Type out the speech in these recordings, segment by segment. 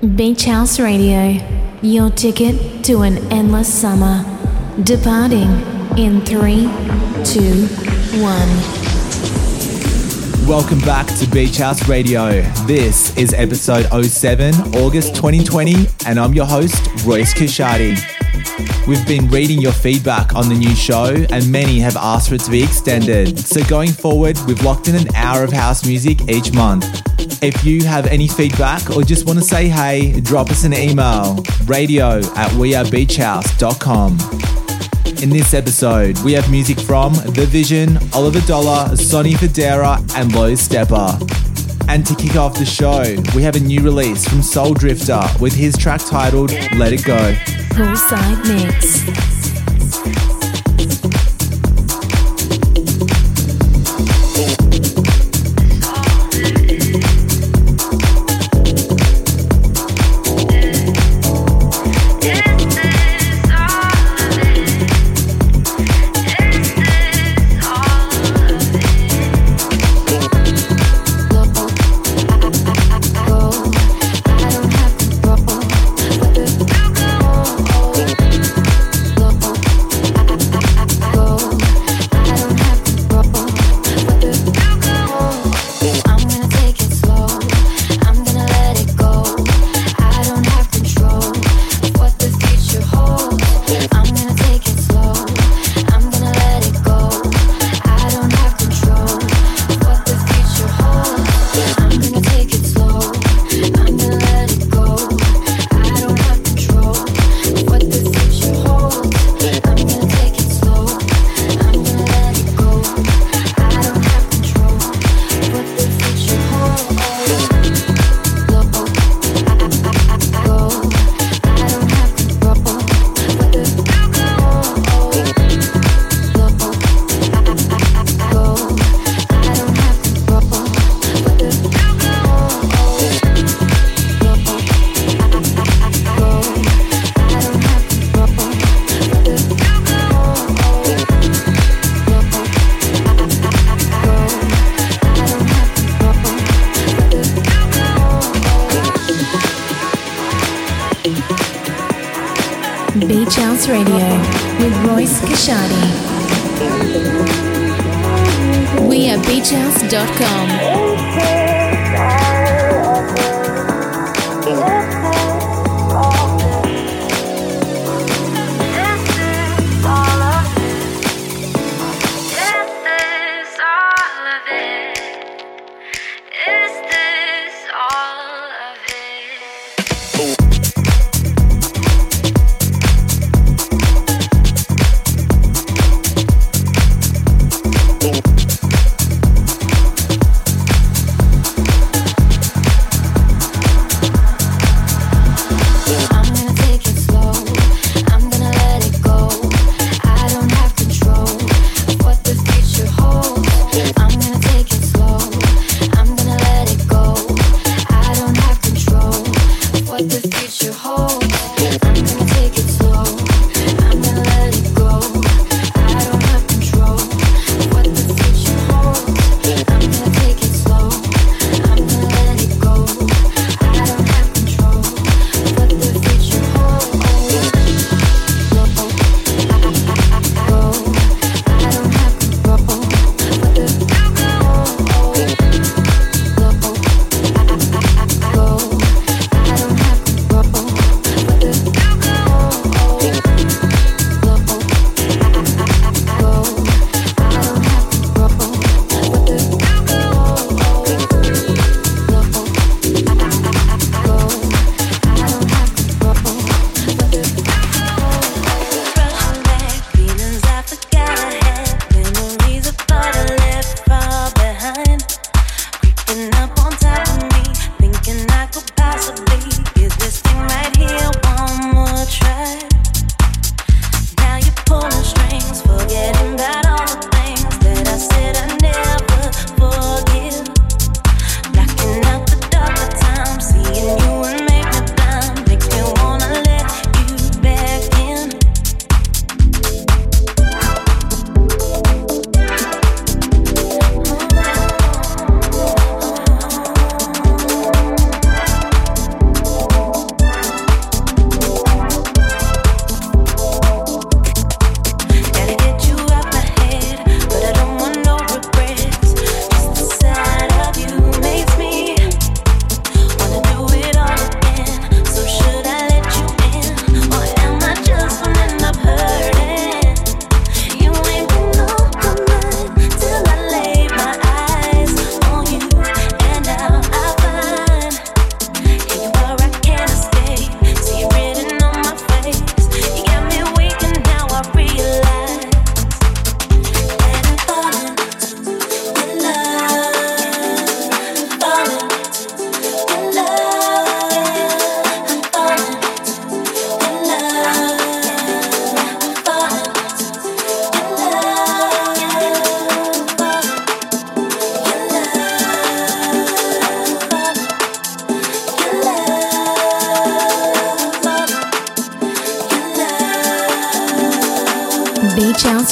Beach House Radio, your ticket to an endless summer. Departing in three, two, one. Welcome back to Beach House Radio. This is episode 07, August 2020, and I'm your host, Royce Kashadi. We've been reading your feedback on the new show, and many have asked for it to be extended. So, going forward, we've locked in an hour of house music each month. If you have any feedback or just want to say hey, drop us an email radio at wearebeachhouse.com. In this episode, we have music from The Vision, Oliver Dollar, Sonny Fodera, and Low Steppa. And to kick off the show, we have a new release from Soul Drifter with his track titled Let It Go. Poolside Mix.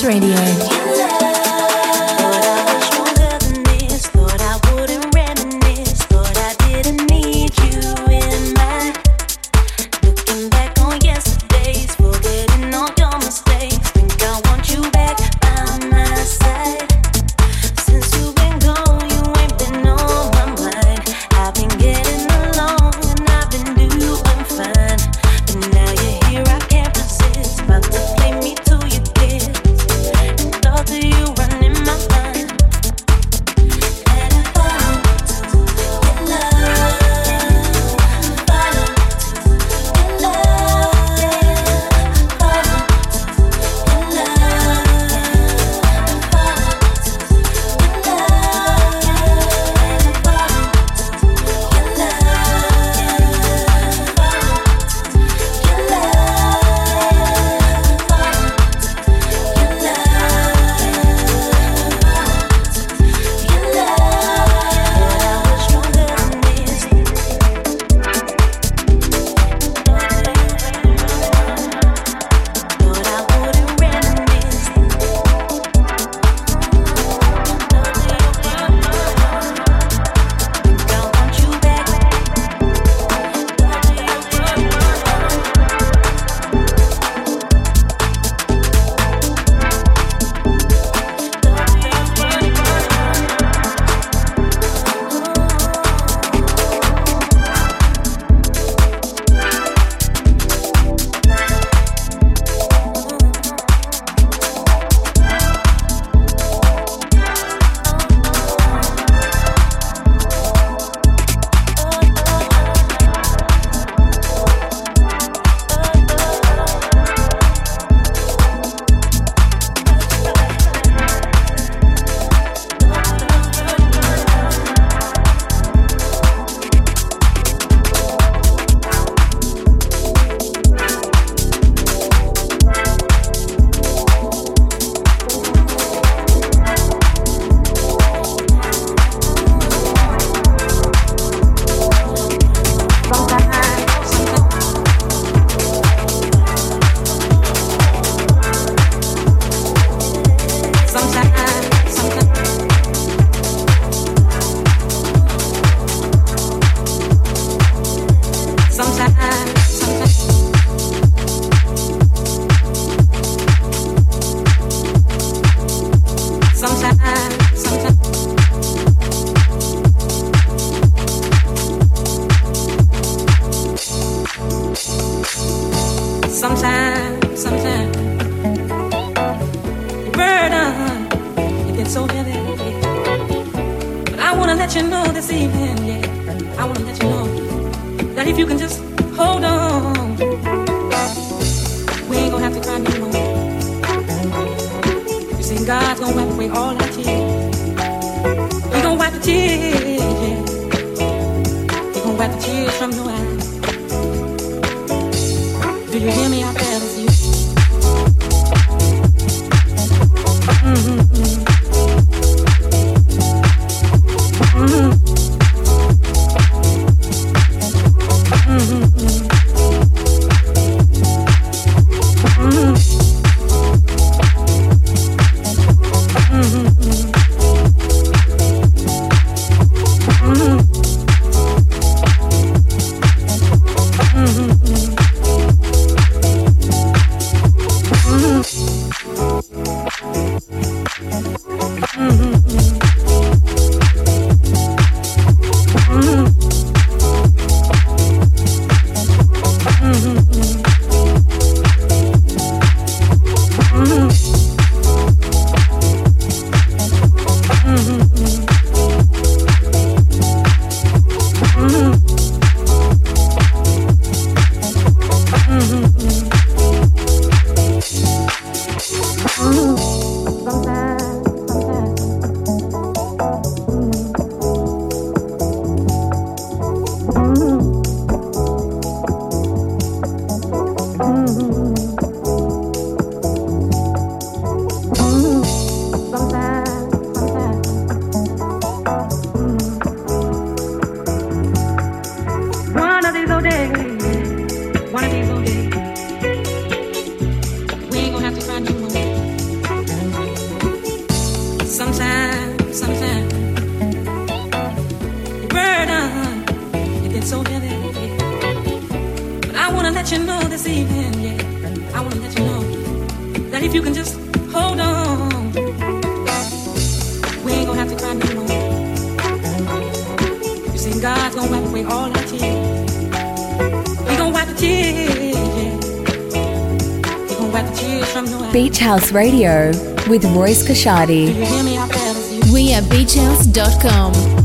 Radio. Beach House Radio. With Royce Kashadi. We are beachhouse.com.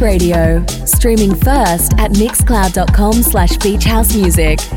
Radio, streaming first at mixcloud.com slash beachhousemusic.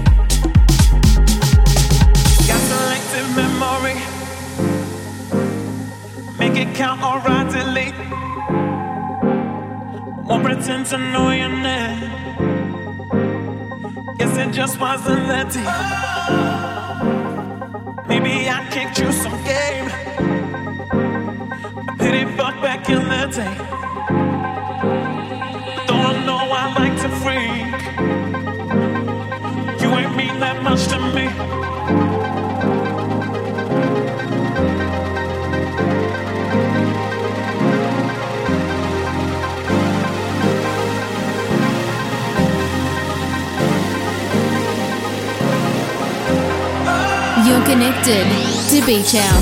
To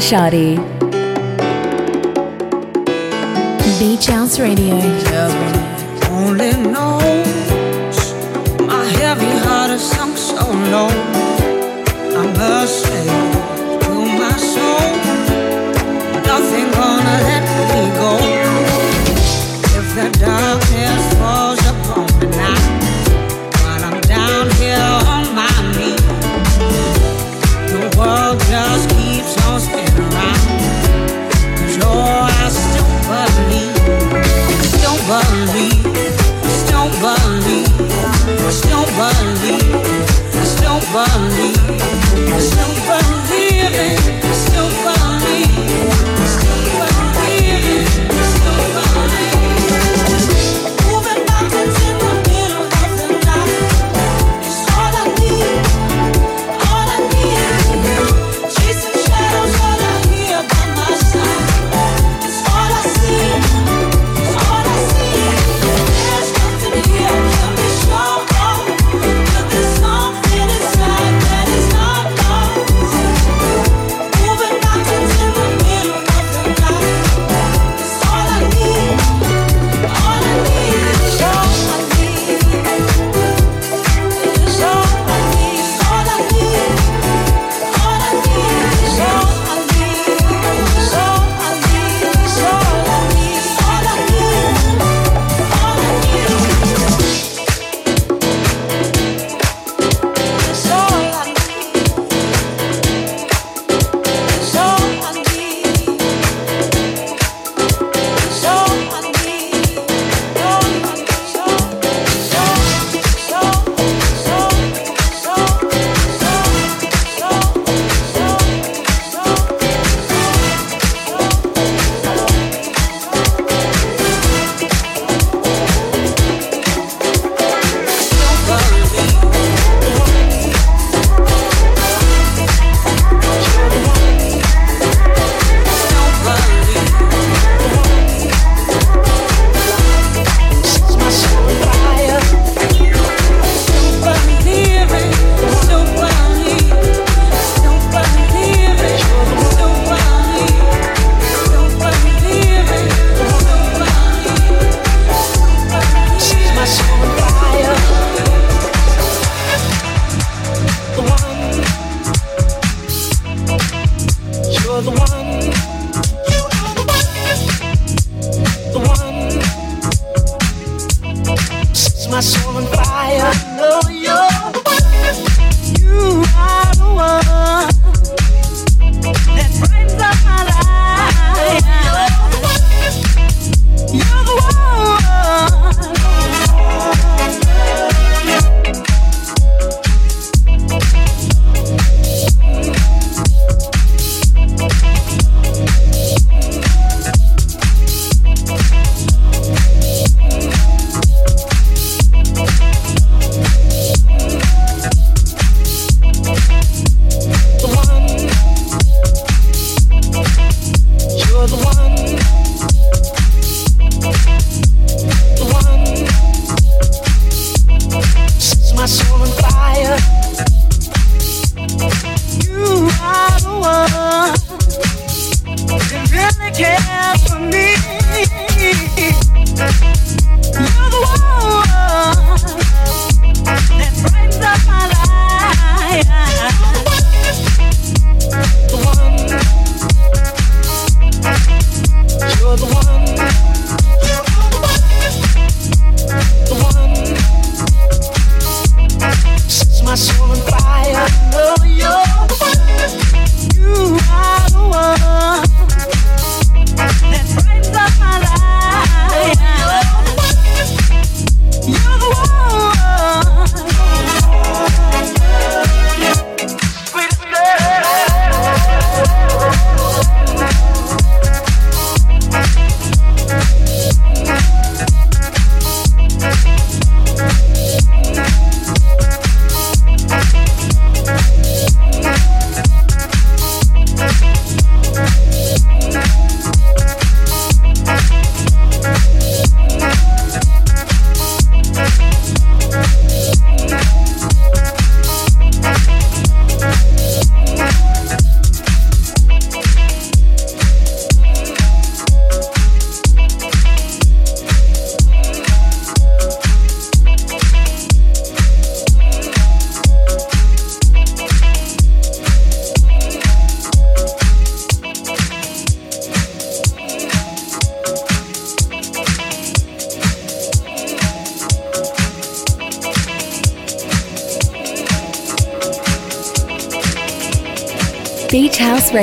Beach House. Beach House Radio. only knows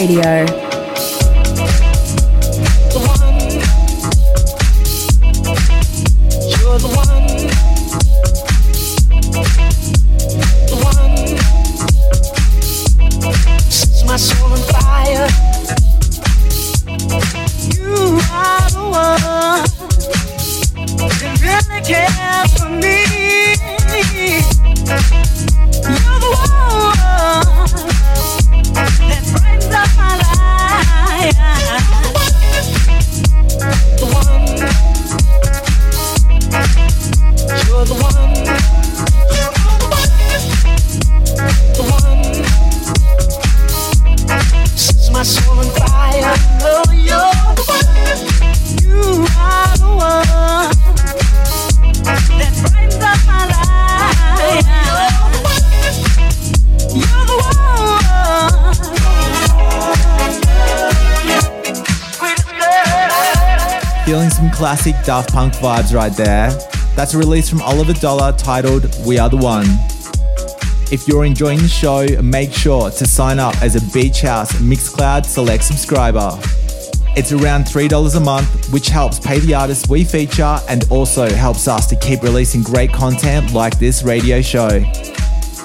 Radio. Classic Daft Punk vibes right there. That's a release from Oliver Dollar titled We Are the One. If you're enjoying the show, make sure to sign up as a Beach House Mixcloud Select subscriber. It's around $3 a month, which helps pay the artists we feature and also helps us to keep releasing great content like this radio show.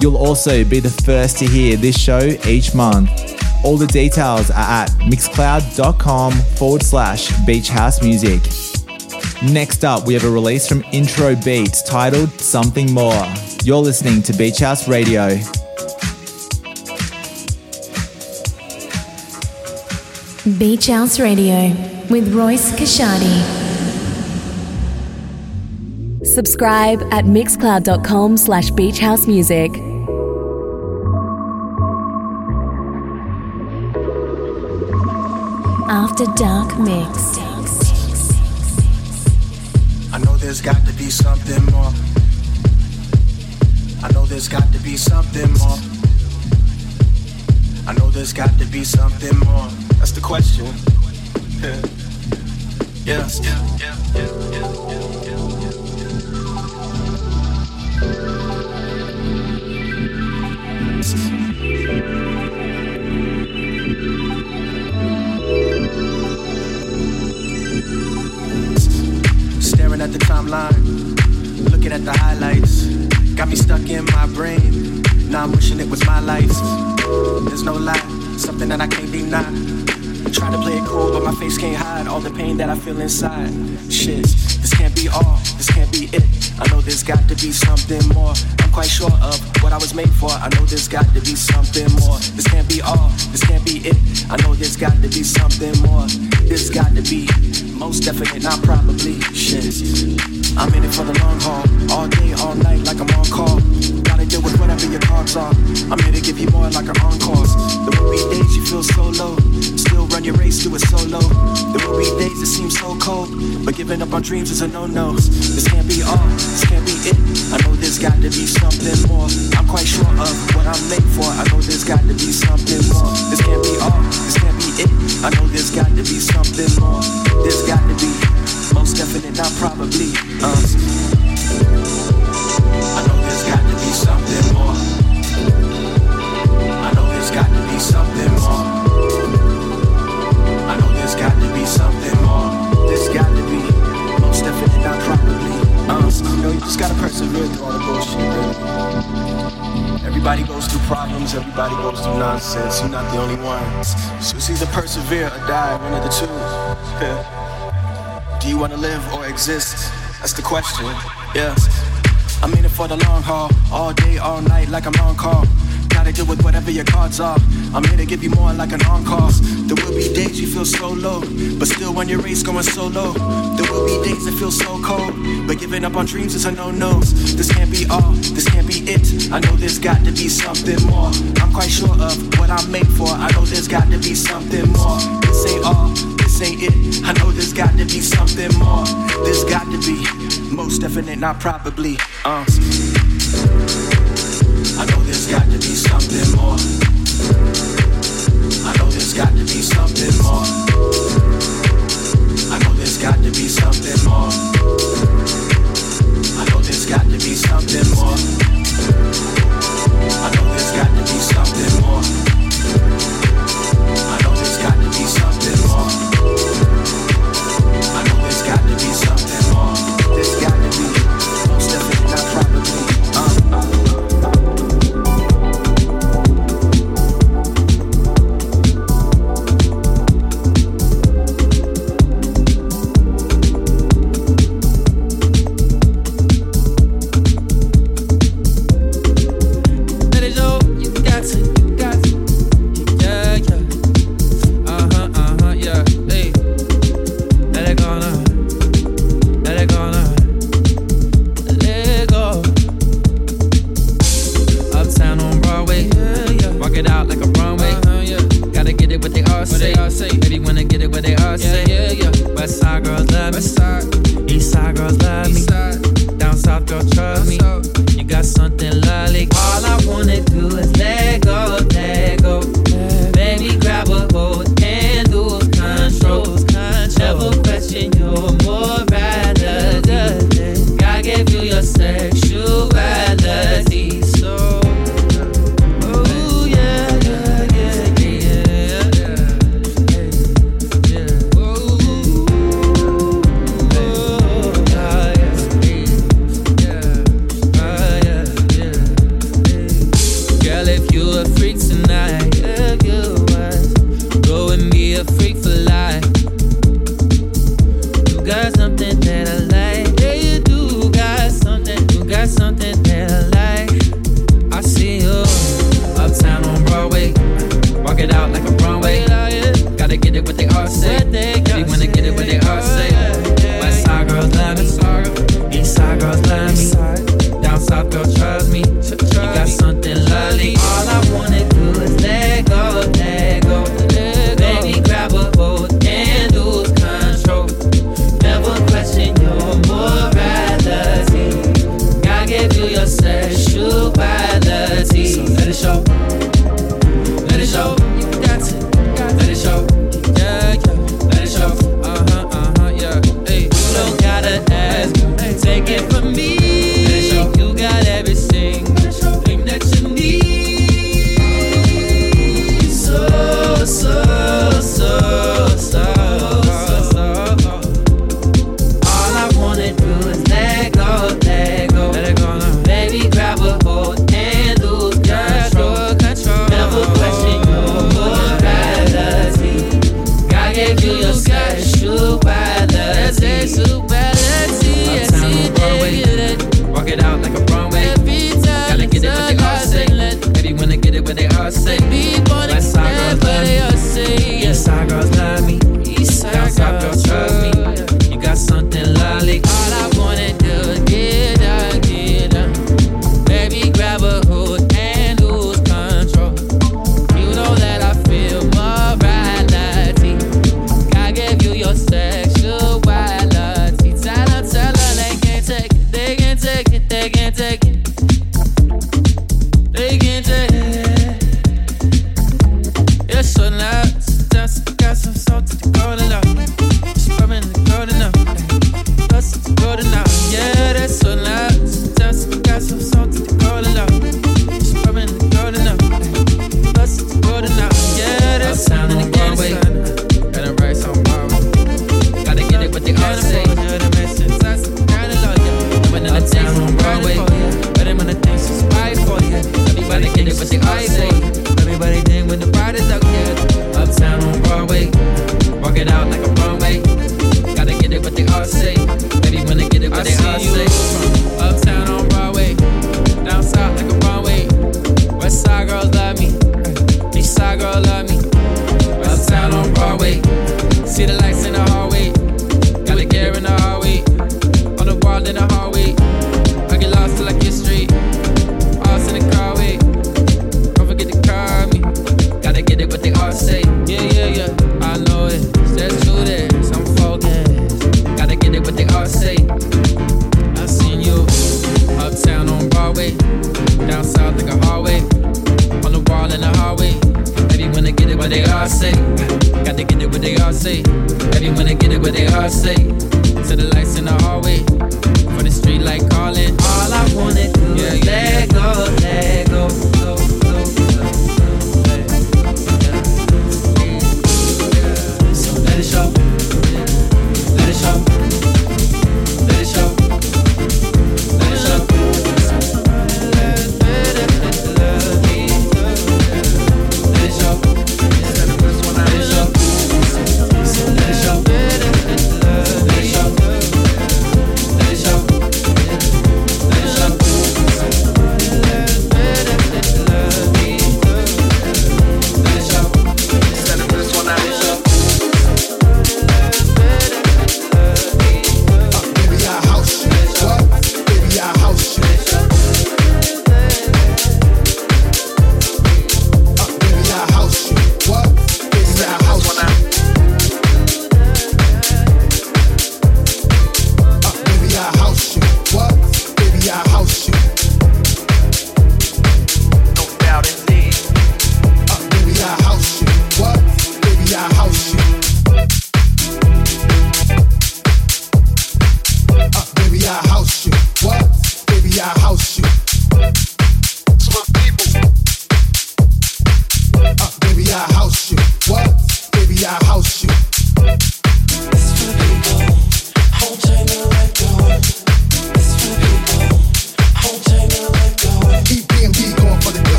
You'll also be the first to hear this show each month. All the details are at mixcloud.com forward slash beach house music. Next up, we have a release from Intro Beats titled Something More. You're listening to Beach House Radio. Beach House Radio with Royce Kashadi. Subscribe at mixcloud.com slash beachhousemusic. Life. There's no lie, something that I can't deny. Try to play it cool, but my face can't hide all the pain that I feel inside. Shit, this can't be all, this can't be it. I know there's got to be something more. I'm quite sure of what I was made for. I know there's got to be something more. This can't be all, this can't be it. I know there's got to be something more. There's got to be most definite, not probably. Shit. I'm in it for the long haul, all day, all night, like I'm on call. Deal with whatever your cards are. I'm here to give you more like an encore. There will be days you feel so low, still run your race, do it solo. There will be days that seem so cold, but giving up on dreams is a no-no. This can't be all, this can't be it. I know there's got to be something more. I'm quite sure of what I'm made for. I know there's got to be something more. This can't be all, this can't be it. I know there's got to be something more. There's got to be most definite, not probably. Uh. Be something more. I know there's got to be something more. I know there's got to be something more. There's got to be most definite, not probably. Uh, you know, you just gotta persevere through all the bullshit. Everybody goes through problems, everybody goes through nonsense. You're not the only one. So it's either persevere or die, one of the two. Yeah. Do you wanna live or exist? That's the question. Yeah. I'm in it for the long haul, all day, all night, like I'm on call. Gotta deal with whatever your cards are. I'm here to give you more like an encore. There will be days you feel so low, but still on your race going solo. There will be days that feel so cold, but giving up on dreams is a no-no. This can't be all, this can't be it. I know there's got to be something more. I'm quite sure of what I'm made for. I know there's got to be something more. This ain't all, it. I know there's got to be something more. There's got to be most definite, not probably. Uh. I know there's got to be something more. I know there's got to be something more. I know there's got to be something more. I know there's got to be something more. I know there's got to be something more. Thank you.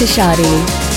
With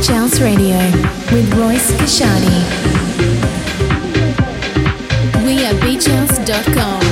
Beach House Radio with Royce Kashadi. We are.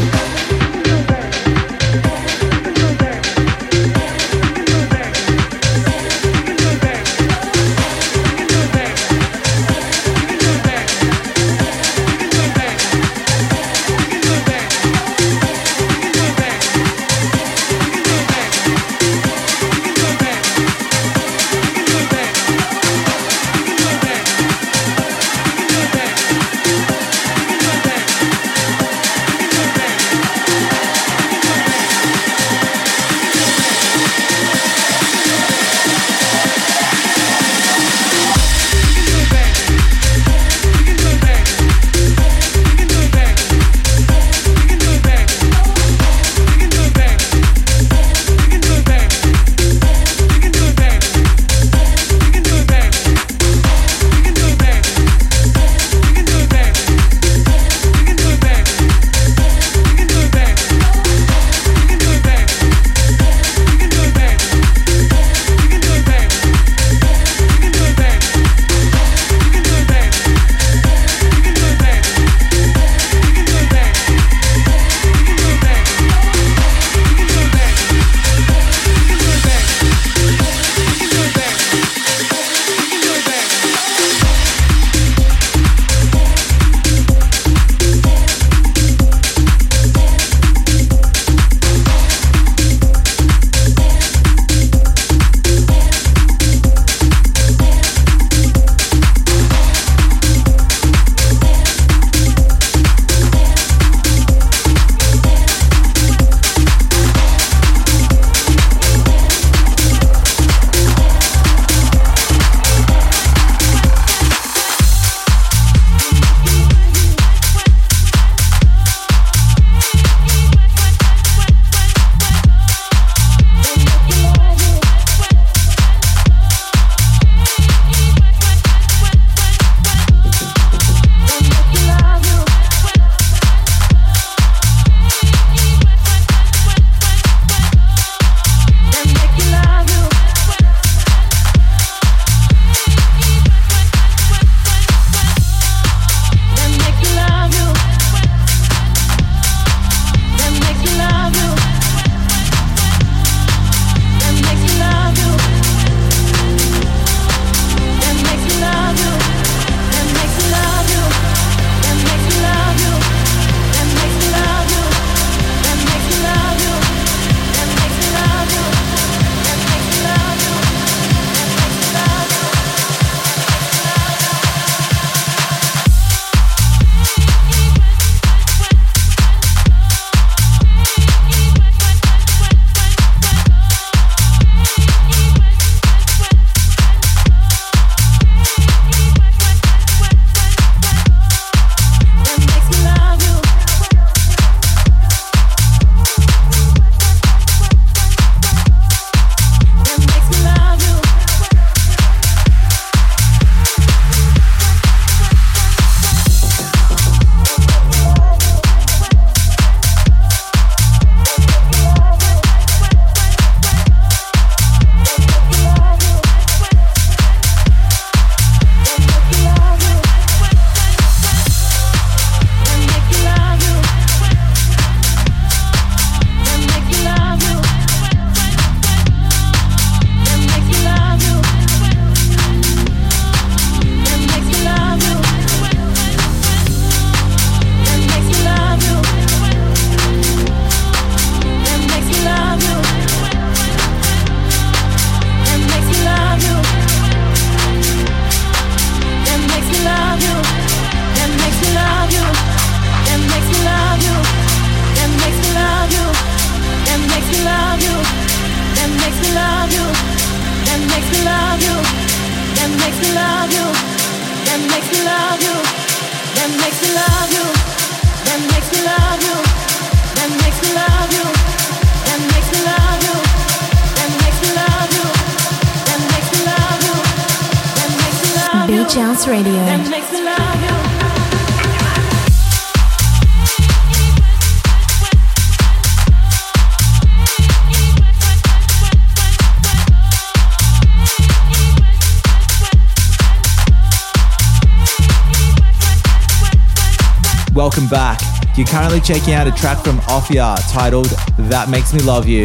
Currently checking out a track from OFFAIAH titled That Makes Me Love You.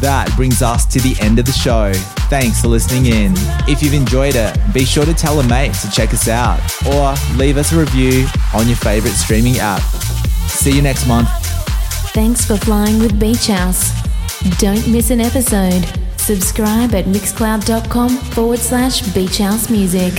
That brings us to the end of the show. Thanks for listening in. If you've enjoyed it, be sure to tell a mate to check us out or leave us a review on your favorite streaming app. See you next month. Thanks for flying with Beach House. Don't miss an episode. Subscribe at mixcloud.com forward slash beach house music.